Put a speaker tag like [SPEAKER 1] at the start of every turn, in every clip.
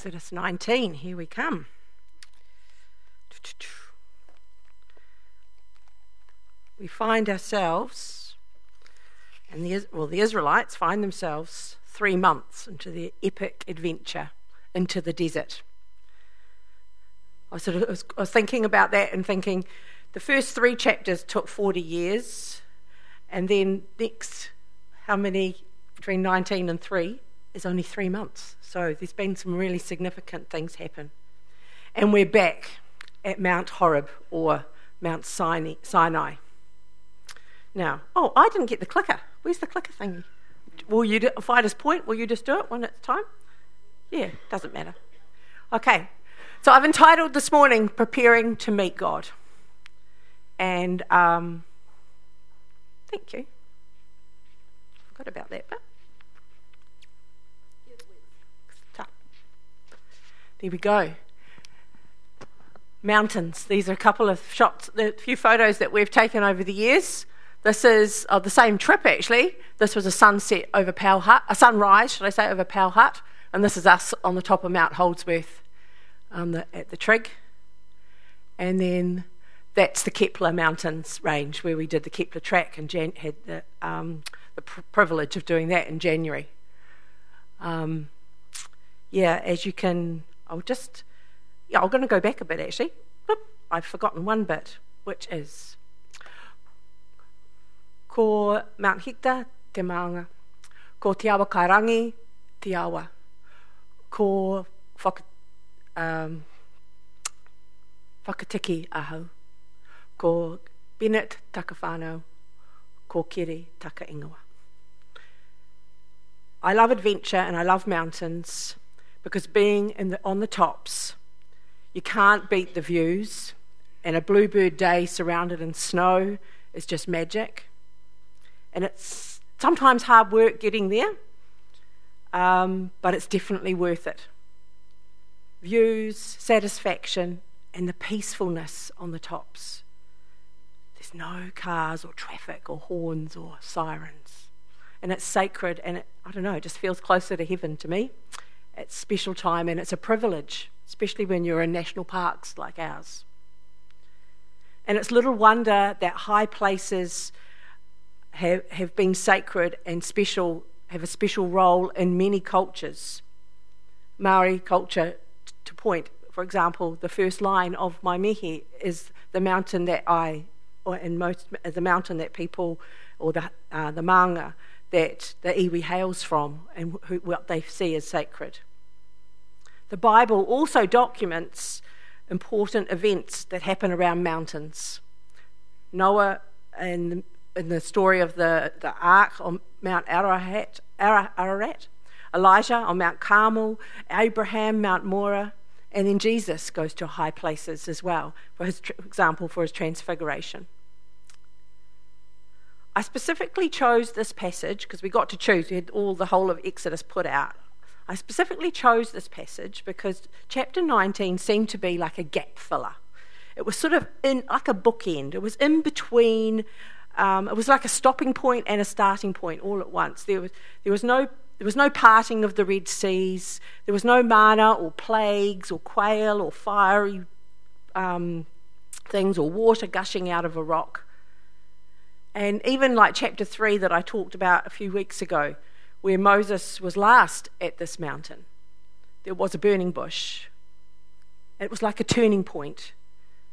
[SPEAKER 1] Exodus 19, here we come. We find ourselves, and the, well, the Israelites find themselves three months into their epic adventure into the desert. I sort of was, I was thinking about that and thinking the first three chapters took 40 years, and then next, how many between 19 and 3 is only three months. So there's been some really significant things happen. And we're back at Mount Horeb or Mount Sinai. Now, oh, I didn't get the clicker. Where's the clicker thingy? Will you, do, if I just point, will you just do it when it's time? Yeah, doesn't matter. Okay, so I've entitled this morning Preparing to Meet God. And um, thank you. Forgot about that bit. There we go. Mountains. These are a couple of shots, a few photos that we've taken over the years. This is oh, the same trip actually. This was a sunset over Powell Hut, a sunrise, should I say, over Powell Hut, and this is us on the top of Mount Holdsworth um, the, at the Trig. And then that's the Kepler Mountains range where we did the Kepler track and Jan- had the, um, the pr- privilege of doing that in January. Um, yeah, as you can I'll just, yeah, I'm going to go back a bit actually. I've forgotten one bit, which is ko Mount Hector te maunga, ko te awa kairangi te awa, ko whaka, um, whakatiki ko Bennett taka ko Kiri taka. I love adventure and I love mountains because being the, on the tops, you can't beat the views, and a bluebird day surrounded in snow is just magic. And it's sometimes hard work getting there, um, but it's definitely worth it. Views, satisfaction, and the peacefulness on the tops. There's no cars or traffic or horns or sirens. And it's sacred, and it, I don't know, it just feels closer to heaven to me. It's special time and it's a privilege, especially when you're in national parks like ours. And it's little wonder that high places have, have been sacred and special, have a special role in many cultures. Maori culture, to point, for example, the first line of my mihi is the mountain that I, or in most, the mountain that people, or the, uh, the maunga that the iwi hails from and who, what they see as sacred. The Bible also documents important events that happen around mountains. Noah, in, in the story of the, the ark on Mount Ararat, Ararat, Elijah on Mount Carmel, Abraham, Mount Moriah, and then Jesus goes to high places as well, for his example, for his transfiguration. I specifically chose this passage because we got to choose. We had all the whole of Exodus put out I specifically chose this passage because chapter 19 seemed to be like a gap filler. It was sort of in like a bookend. It was in between. Um, it was like a stopping point and a starting point all at once. There was there was no there was no parting of the Red Seas. There was no manna or plagues or quail or fiery um, things or water gushing out of a rock. And even like chapter three that I talked about a few weeks ago, where Moses was last at this mountain, there was a burning bush. It was like a turning point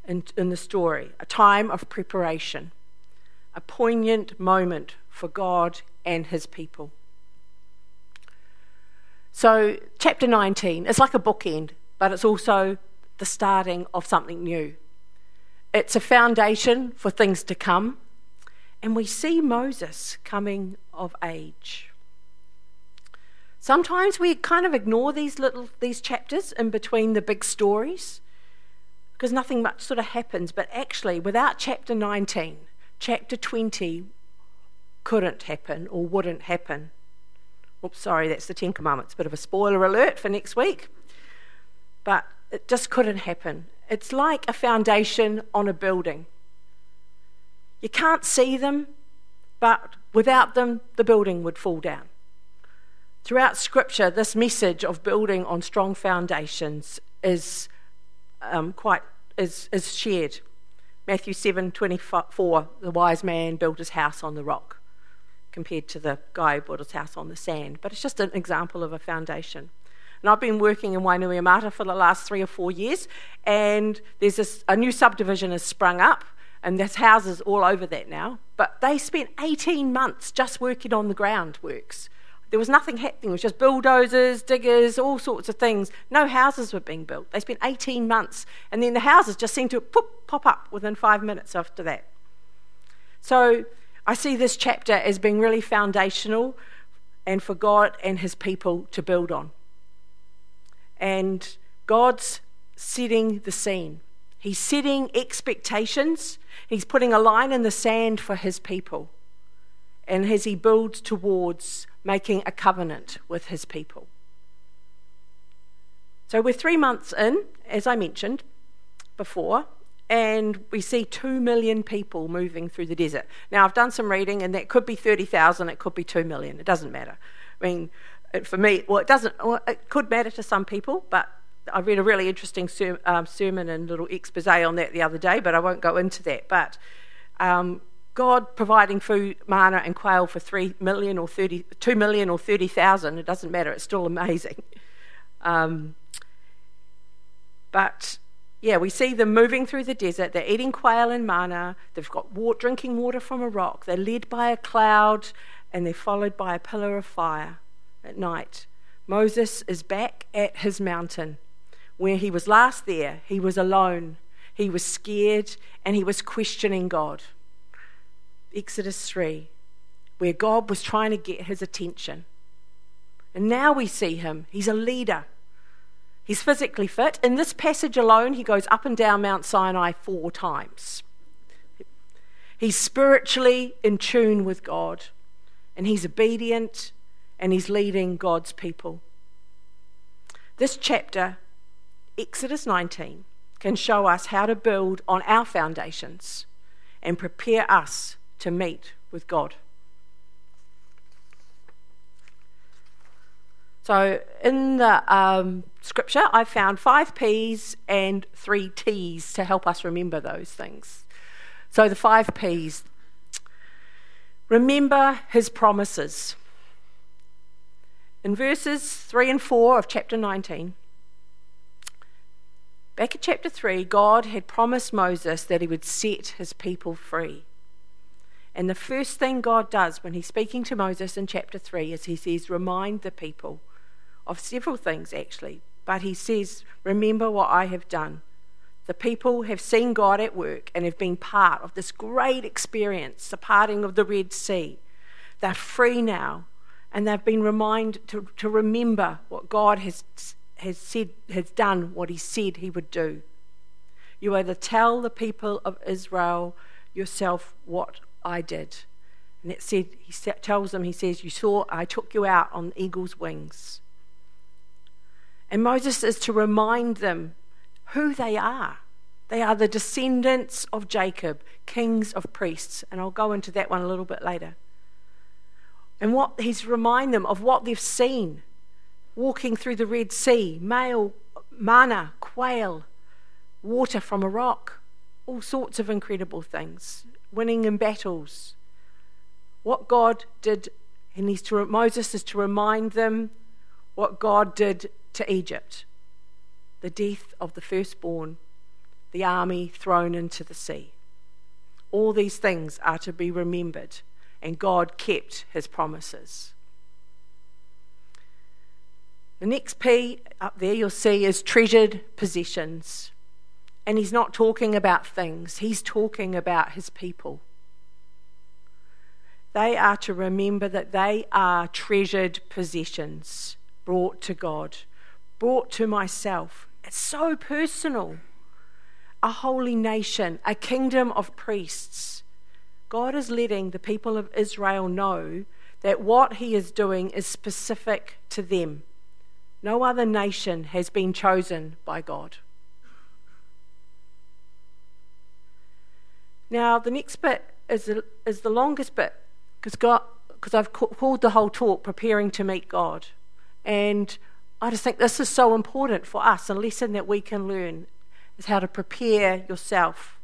[SPEAKER 1] in, in the story, a time of preparation, a poignant moment for God and his people. So, chapter 19 is like a bookend, but it's also the starting of something new. It's a foundation for things to come, and we see Moses coming of age. Sometimes we kind of ignore these little these chapters in between the big stories because nothing much sort of happens. But actually, without chapter 19, chapter 20 couldn't happen or wouldn't happen. Oops, sorry, that's the Ten Commandments. Bit of a spoiler alert for next week. But it just couldn't happen. It's like a foundation on a building. You can't see them, but without them, the building would fall down. Throughout Scripture, this message of building on strong foundations is um, quite is, is shared. Matthew seven twenty four, the wise man built his house on the rock, compared to the guy who built his house on the sand. But it's just an example of a foundation. And I've been working in Wainuiomata for the last three or four years, and there's this, a new subdivision has sprung up, and there's houses all over that now. But they spent 18 months just working on the groundworks. There was nothing happening. It was just bulldozers, diggers, all sorts of things. No houses were being built. They spent 18 months, and then the houses just seemed to pop up within five minutes after that. So I see this chapter as being really foundational and for God and His people to build on. And God's setting the scene. He's setting expectations. He's putting a line in the sand for his people. And as he builds towards making a covenant with his people. So we're three months in, as I mentioned before, and we see two million people moving through the desert. Now, I've done some reading, and that could be 30,000, it could be two million. It doesn't matter. I mean, for me, well, it doesn't. Well, it could matter to some people, but I read a really interesting ser- um, sermon and little expose on that the other day, but I won't go into that. But um, God providing food, manna, and quail for three million or thirty, two million or thirty thousand, it doesn't matter. It's still amazing. Um, but yeah, we see them moving through the desert. They're eating quail and manna. They've got water, drinking water from a rock. They're led by a cloud, and they're followed by a pillar of fire at night. Moses is back at his mountain. Where he was last there, he was alone, he was scared, and he was questioning God. Exodus 3, where God was trying to get his attention. And now we see him. He's a leader. He's physically fit. In this passage alone, he goes up and down Mount Sinai four times. He's spiritually in tune with God, and he's obedient and he's leading God's people. This chapter, Exodus 19, can show us how to build on our foundations and prepare us to meet with God. So, in the um, scripture, I found five P's and three T's to help us remember those things. So, the five P's remember his promises. In verses 3 and 4 of chapter 19, back in chapter 3, God had promised Moses that he would set his people free. And the first thing God does when he's speaking to Moses in chapter 3 is he says, Remind the people of several things, actually. But he says, Remember what I have done. The people have seen God at work and have been part of this great experience, the parting of the Red Sea. They're free now and they've been reminded to, to remember what God has, has said, has done, what He said He would do. You to tell the people of Israel yourself what I did. And it said, He tells them, He says, You saw, I took you out on eagle's wings. And Moses is to remind them who they are. They are the descendants of Jacob, kings of priests. And I'll go into that one a little bit later. And what he's remind them of what they've seen walking through the Red Sea, male, manna, quail, water from a rock, all sorts of incredible things, winning in battles. What God did, and he's to, Moses is to remind them what God did to Egypt the death of the firstborn, the army thrown into the sea. All these things are to be remembered and God kept his promises. The next P up there you'll see is treasured possessions. And he's not talking about things, he's talking about his people. They are to remember that they are treasured possessions brought to God, brought to myself. It's so personal. A holy nation, a kingdom of priests God is letting the people of Israel know that what He is doing is specific to them. No other nation has been chosen by God. Now, the next bit is the, is the longest bit because I've called the whole talk Preparing to Meet God. And I just think this is so important for us. A lesson that we can learn is how to prepare yourself.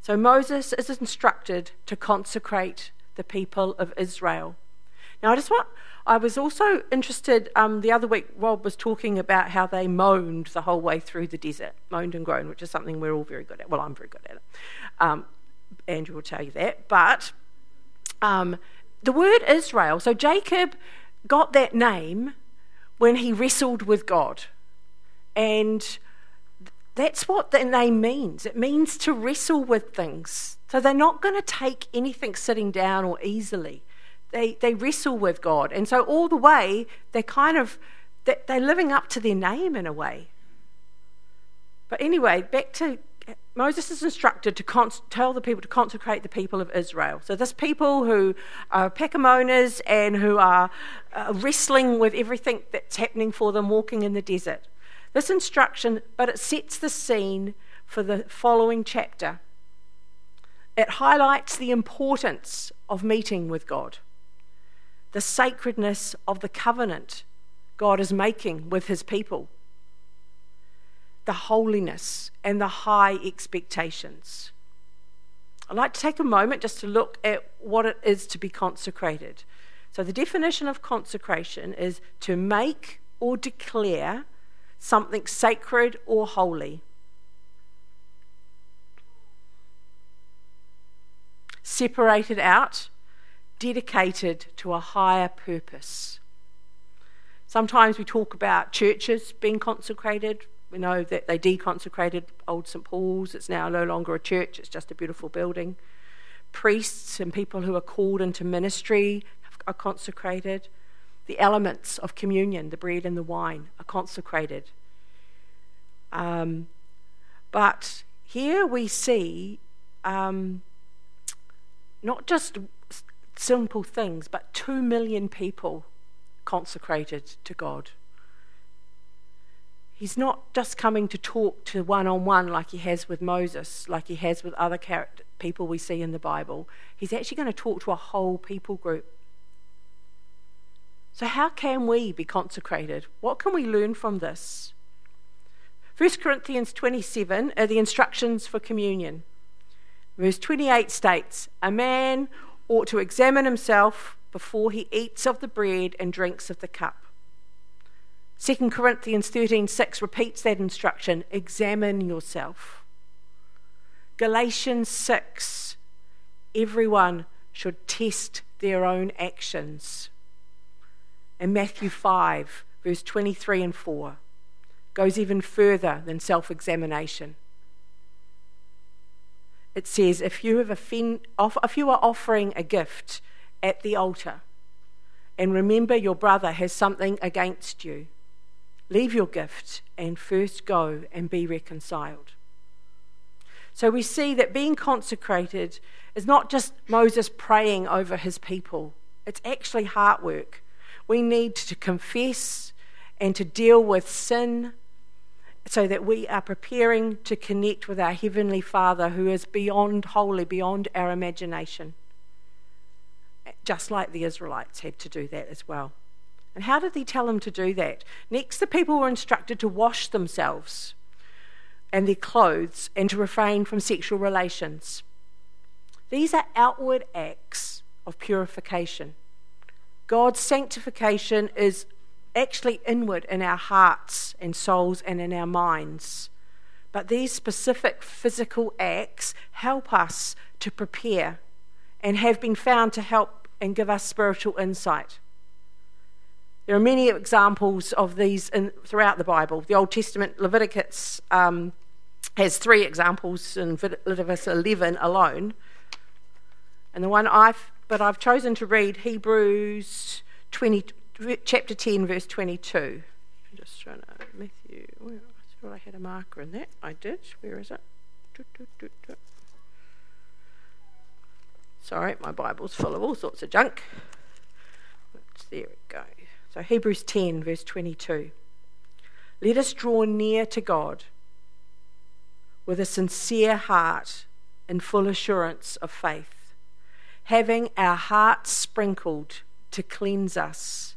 [SPEAKER 1] So Moses is instructed to consecrate the people of Israel. Now, I just want, I was also interested um, the other week, Rob was talking about how they moaned the whole way through the desert, moaned and groaned, which is something we're all very good at. Well, I'm very good at it. Um, Andrew will tell you that. But um, the word Israel, so Jacob got that name when he wrestled with God. And that's what the name means. It means to wrestle with things. So they're not going to take anything sitting down or easily. They, they wrestle with God. And so all the way, they're kind of, they're living up to their name in a way. But anyway, back to Moses is instructed to tell the people to consecrate the people of Israel. So, this people who are pekamonas and who are uh, wrestling with everything that's happening for them walking in the desert. This instruction, but it sets the scene for the following chapter. It highlights the importance of meeting with God, the sacredness of the covenant God is making with his people the holiness and the high expectations. I'd like to take a moment just to look at what it is to be consecrated. So, the definition of consecration is to make or declare something sacred or holy. Separated out, dedicated to a higher purpose. Sometimes we talk about churches being consecrated, we know that they deconsecrated Old St. Paul's. It's now no longer a church, it's just a beautiful building. Priests and people who are called into ministry are consecrated. The elements of communion, the bread and the wine, are consecrated. Um, but here we see um, not just simple things, but two million people consecrated to God. He's not just coming to talk to one on one like he has with Moses, like he has with other people we see in the Bible. He's actually going to talk to a whole people group. So, how can we be consecrated? What can we learn from this? 1 Corinthians 27 are the instructions for communion. Verse 28 states A man ought to examine himself before he eats of the bread and drinks of the cup. 2 Corinthians 13:6 repeats that instruction, examine yourself. Galatians 6 everyone should test their own actions. And Matthew 5 verse 23 and 4 goes even further than self-examination. It says if you have offend, if you are offering a gift at the altar and remember your brother has something against you Leave your gift and first go and be reconciled. So we see that being consecrated is not just Moses praying over his people, it's actually heart work. We need to confess and to deal with sin so that we are preparing to connect with our Heavenly Father who is beyond holy, beyond our imagination. Just like the Israelites had to do that as well. And how did he tell them to do that? Next, the people were instructed to wash themselves and their clothes and to refrain from sexual relations. These are outward acts of purification. God's sanctification is actually inward in our hearts and souls and in our minds. But these specific physical acts help us to prepare and have been found to help and give us spiritual insight. There are many examples of these in, throughout the Bible. The Old Testament, Leviticus um, has three examples in Leviticus 11 alone. And the one I've, but I've chosen to read Hebrews 20, chapter 10, verse 22. I'm just trying to, Matthew, where, I thought I had a marker in that. I did. Where is it? Sorry, my Bible's full of all sorts of junk. Let's, There we go. So, Hebrews 10, verse 22. Let us draw near to God with a sincere heart and full assurance of faith, having our hearts sprinkled to cleanse us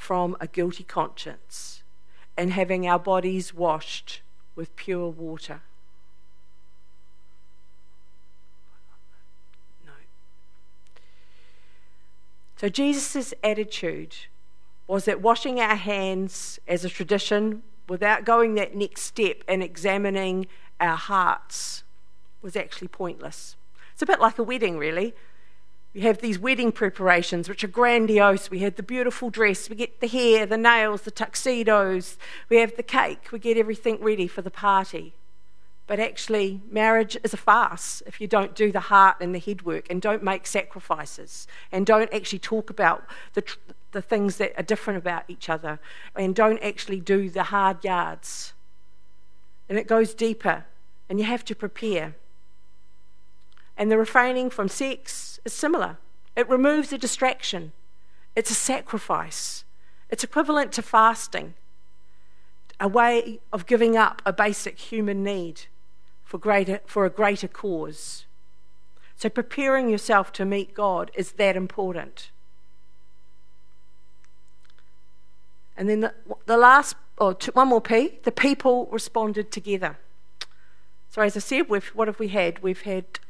[SPEAKER 1] from a guilty conscience, and having our bodies washed with pure water. No. So Jesus' attitude was that washing our hands as a tradition without going that next step and examining our hearts was actually pointless. It's a bit like a wedding, really. We have these wedding preparations, which are grandiose. We have the beautiful dress, we get the hair, the nails, the tuxedos, we have the cake, we get everything ready for the party. But actually, marriage is a farce if you don't do the heart and the head work and don't make sacrifices and don't actually talk about the, the things that are different about each other and don't actually do the hard yards. And it goes deeper, and you have to prepare. And the refraining from sex is similar. It removes a distraction, it's a sacrifice. It's equivalent to fasting, a way of giving up a basic human need for, greater, for a greater cause. So, preparing yourself to meet God is that important. And then the, the last, or two, one more P, the people responded together. So, as I said, what have we had? We've had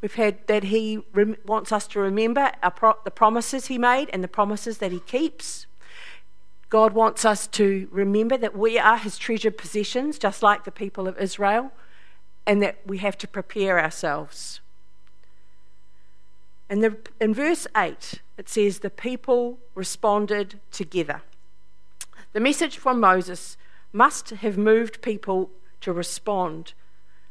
[SPEAKER 1] We've had that He rem- wants us to remember pro- the promises He made and the promises that He keeps. God wants us to remember that we are His treasured possessions, just like the people of Israel, and that we have to prepare ourselves. The, in verse 8, it says, The people responded together. The message from Moses must have moved people to respond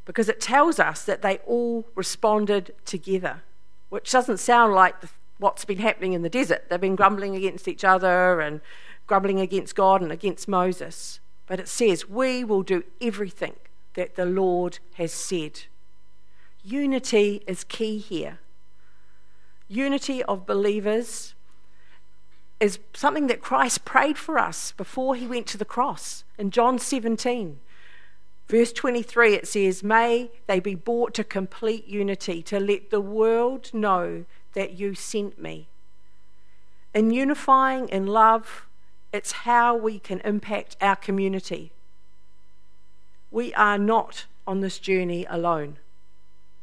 [SPEAKER 1] because it tells us that they all responded together, which doesn't sound like the, what's been happening in the desert. They've been grumbling against each other and grumbling against God and against Moses. But it says, We will do everything that the Lord has said. Unity is key here. Unity of believers is something that Christ prayed for us before he went to the cross in John 17. Verse 23, it says, May they be brought to complete unity, to let the world know that you sent me. In unifying in love, it's how we can impact our community. We are not on this journey alone.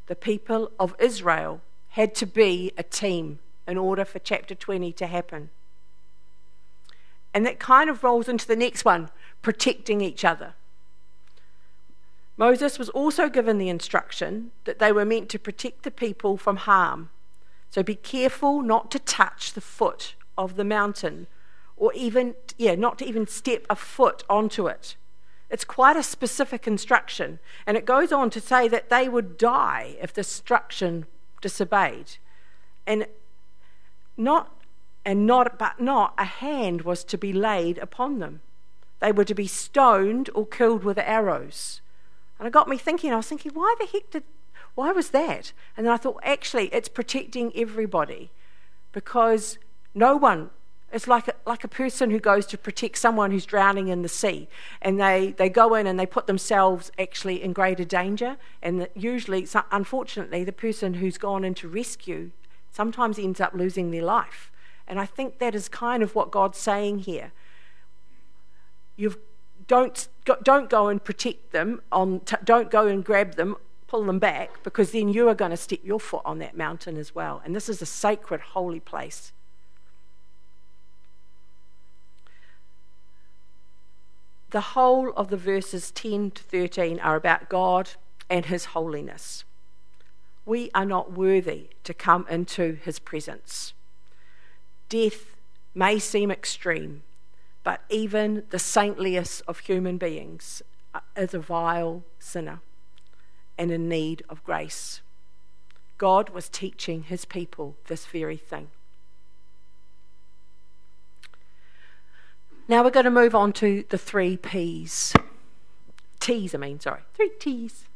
[SPEAKER 1] The people of Israel had to be a team in order for chapter 20 to happen. And that kind of rolls into the next one protecting each other. Moses was also given the instruction that they were meant to protect the people from harm. So be careful not to touch the foot of the mountain or even, yeah, not to even step a foot onto it. It's quite a specific instruction. And it goes on to say that they would die if the instruction disobeyed. And not, and not, but not, a hand was to be laid upon them. They were to be stoned or killed with arrows. And it got me thinking, I was thinking, why the heck did, why was that? And then I thought, actually, it's protecting everybody because no one, it's like a, like a person who goes to protect someone who's drowning in the sea. And they, they go in and they put themselves actually in greater danger. And usually, unfortunately, the person who's gone in to rescue sometimes ends up losing their life. And I think that is kind of what God's saying here. You've don't, don't go and protect them, on, don't go and grab them, pull them back, because then you are going to step your foot on that mountain as well. And this is a sacred, holy place. The whole of the verses 10 to 13 are about God and His holiness. We are not worthy to come into His presence. Death may seem extreme, but even the saintliest of human beings is a vile sinner and in need of grace. God was teaching his people this very thing. Now we're going to move on to the three P's. T's, I mean, sorry. Three T's.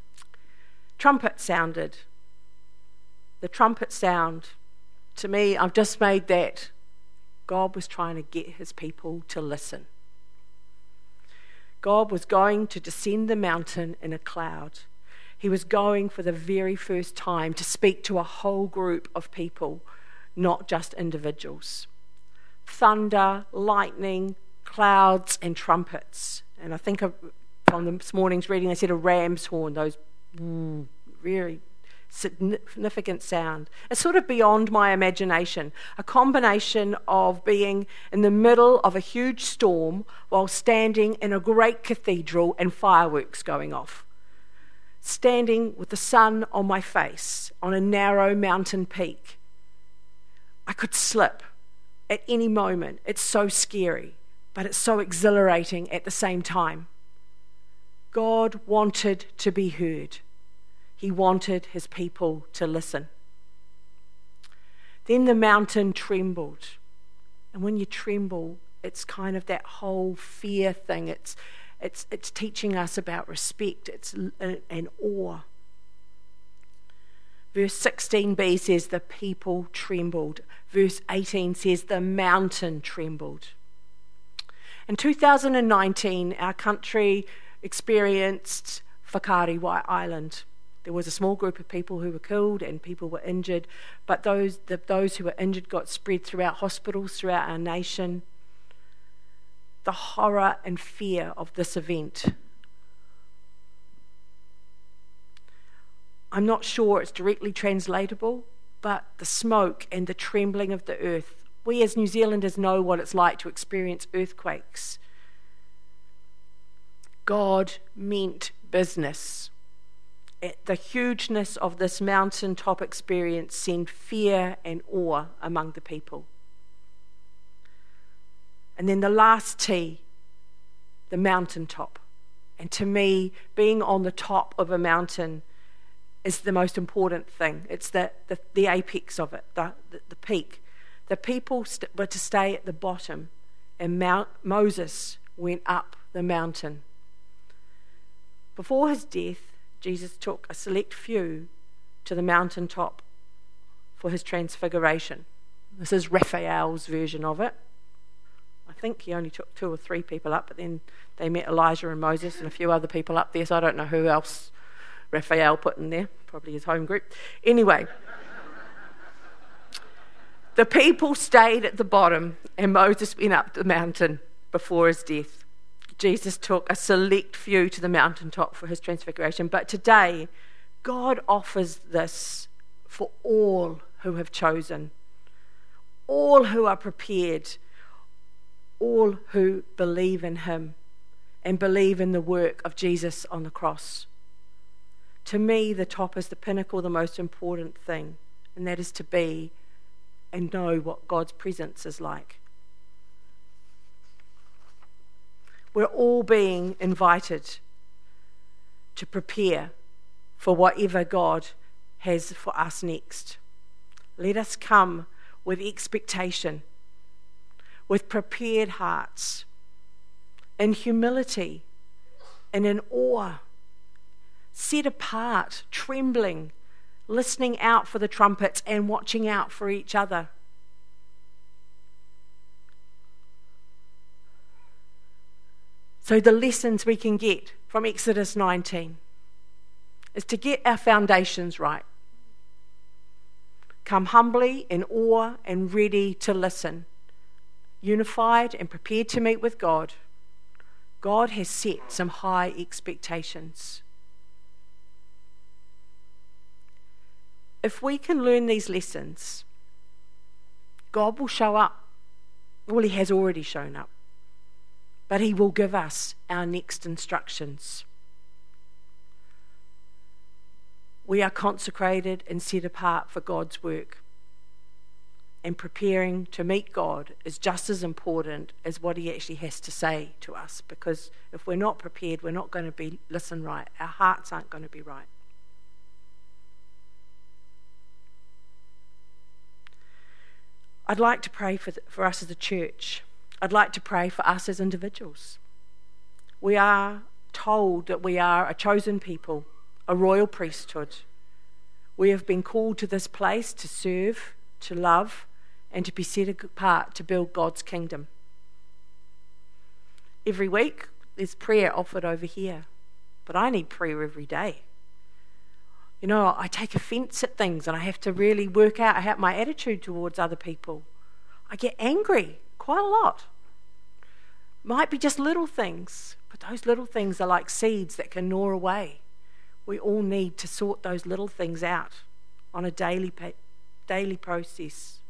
[SPEAKER 1] Trumpet sounded. The trumpet sound. To me, I've just made that God was trying to get his people to listen. God was going to descend the mountain in a cloud. He was going for the very first time to speak to a whole group of people, not just individuals. Thunder, lightning, clouds, and trumpets. And I think from this morning's reading, they said a ram's horn, those mm, really significant sound. It's sort of beyond my imagination. A combination of being in the middle of a huge storm while standing in a great cathedral and fireworks going off. Standing with the sun on my face on a narrow mountain peak. I could slip at any moment. It's so scary, but it's so exhilarating at the same time. God wanted to be heard. He wanted his people to listen. Then the mountain trembled. And when you tremble, it's kind of that whole fear thing. It's, it's, it's teaching us about respect, it's uh, an awe. Verse 16b says, The people trembled. Verse 18 says, The mountain trembled. In 2019, our country experienced Whakaari Island. There was a small group of people who were killed and people were injured, but those, the, those who were injured got spread throughout hospitals throughout our nation. The horror and fear of this event. I'm not sure it's directly translatable, but the smoke and the trembling of the earth. We as New Zealanders know what it's like to experience earthquakes. God meant business the hugeness of this mountaintop experience sent fear and awe among the people. And then the last T, the mountaintop. And to me, being on the top of a mountain is the most important thing. It's the, the, the apex of it, the, the, the peak. The people st- were to stay at the bottom, and Mount, Moses went up the mountain. Before his death, Jesus took a select few to the mountaintop for his transfiguration. This is Raphael's version of it. I think he only took two or three people up, but then they met Elijah and Moses and a few other people up there, so I don't know who else Raphael put in there, probably his home group. Anyway, the people stayed at the bottom, and Moses went up the mountain before his death. Jesus took a select few to the mountaintop for his transfiguration. But today, God offers this for all who have chosen, all who are prepared, all who believe in him and believe in the work of Jesus on the cross. To me, the top is the pinnacle, the most important thing, and that is to be and know what God's presence is like. We're all being invited to prepare for whatever God has for us next. Let us come with expectation, with prepared hearts, in humility and in awe, set apart, trembling, listening out for the trumpets and watching out for each other. So, the lessons we can get from Exodus 19 is to get our foundations right. Come humbly, in awe, and ready to listen, unified and prepared to meet with God. God has set some high expectations. If we can learn these lessons, God will show up. Well, He has already shown up but He will give us our next instructions. We are consecrated and set apart for God's work. And preparing to meet God is just as important as what He actually has to say to us. Because if we're not prepared, we're not going to be listen right. Our hearts aren't going to be right. I'd like to pray for, the, for us as a church. I'd like to pray for us as individuals. We are told that we are a chosen people, a royal priesthood. We have been called to this place to serve, to love, and to be set apart to build God's kingdom. Every week, there's prayer offered over here, but I need prayer every day. You know, I take offense at things and I have to really work out my attitude towards other people. I get angry quite a lot. Might be just little things, but those little things are like seeds that can gnaw away. We all need to sort those little things out on a daily, daily process.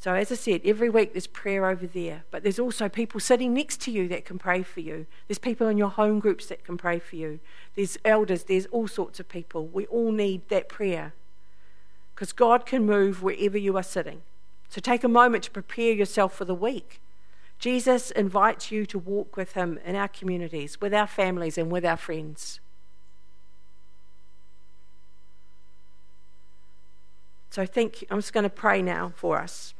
[SPEAKER 1] So, as I said, every week there's prayer over there, but there's also people sitting next to you that can pray for you. There's people in your home groups that can pray for you. There's elders, there's all sorts of people. We all need that prayer because God can move wherever you are sitting. So, take a moment to prepare yourself for the week. Jesus invites you to walk with Him in our communities, with our families, and with our friends. So, I think, I'm just going to pray now for us.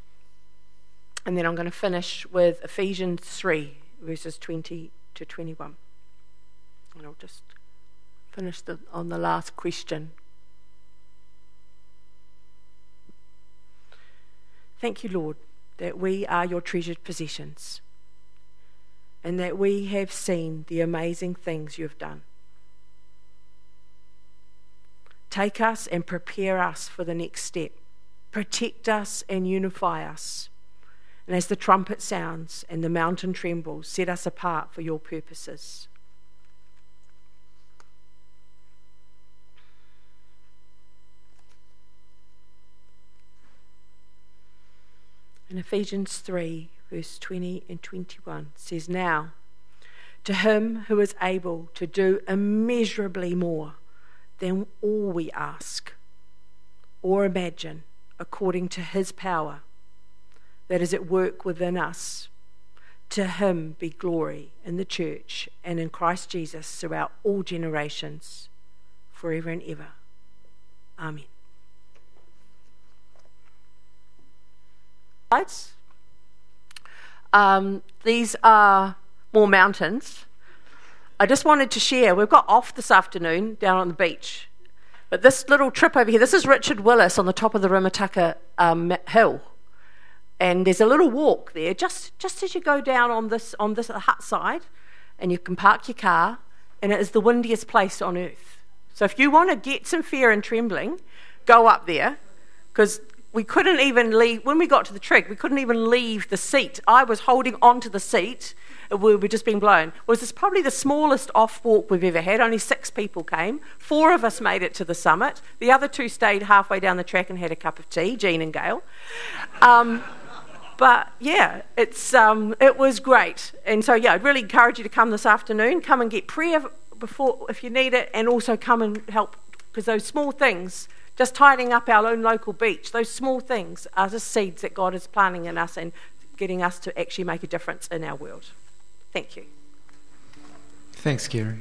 [SPEAKER 1] And then I'm going to finish with Ephesians 3, verses 20 to 21. And I'll just finish the, on the last question. Thank you, Lord, that we are your treasured possessions and that we have seen the amazing things you have done. Take us and prepare us for the next step. Protect us and unify us. And as the trumpet sounds and the mountain trembles, set us apart for your purposes. In Ephesians 3, verse 20 and 21 says, Now, to him who is able to do immeasurably more than all we ask or imagine, according to his power that is at work within us. To him be glory in the church and in Christ Jesus throughout all generations, forever and ever. Amen. Um, these are more mountains. I just wanted to share. We've got off this afternoon down on the beach. But this little trip over here, this is Richard Willis on the top of the Rimutaka um, Hill and there's a little walk there just just as you go down on this on this hut side and you can park your car and it is the windiest place on earth so if you want to get some fear and trembling go up there because we couldn't even leave when we got to the trek we couldn't even leave the seat. I was holding onto the seat. We were just being blown. Was this probably the smallest off walk we've ever had. Only six people came. Four of us made it to the summit. The other two stayed halfway down the track and had a cup of tea jean and gail. Um, but yeah, it's um, it was great, and so yeah, I'd really encourage you to come this afternoon. Come and get prayer before if you need it, and also come and help because those small things, just tidying up our own local beach, those small things are the seeds that God is planting in us and getting us to actually make a difference in our world. Thank you.
[SPEAKER 2] Thanks, Gary.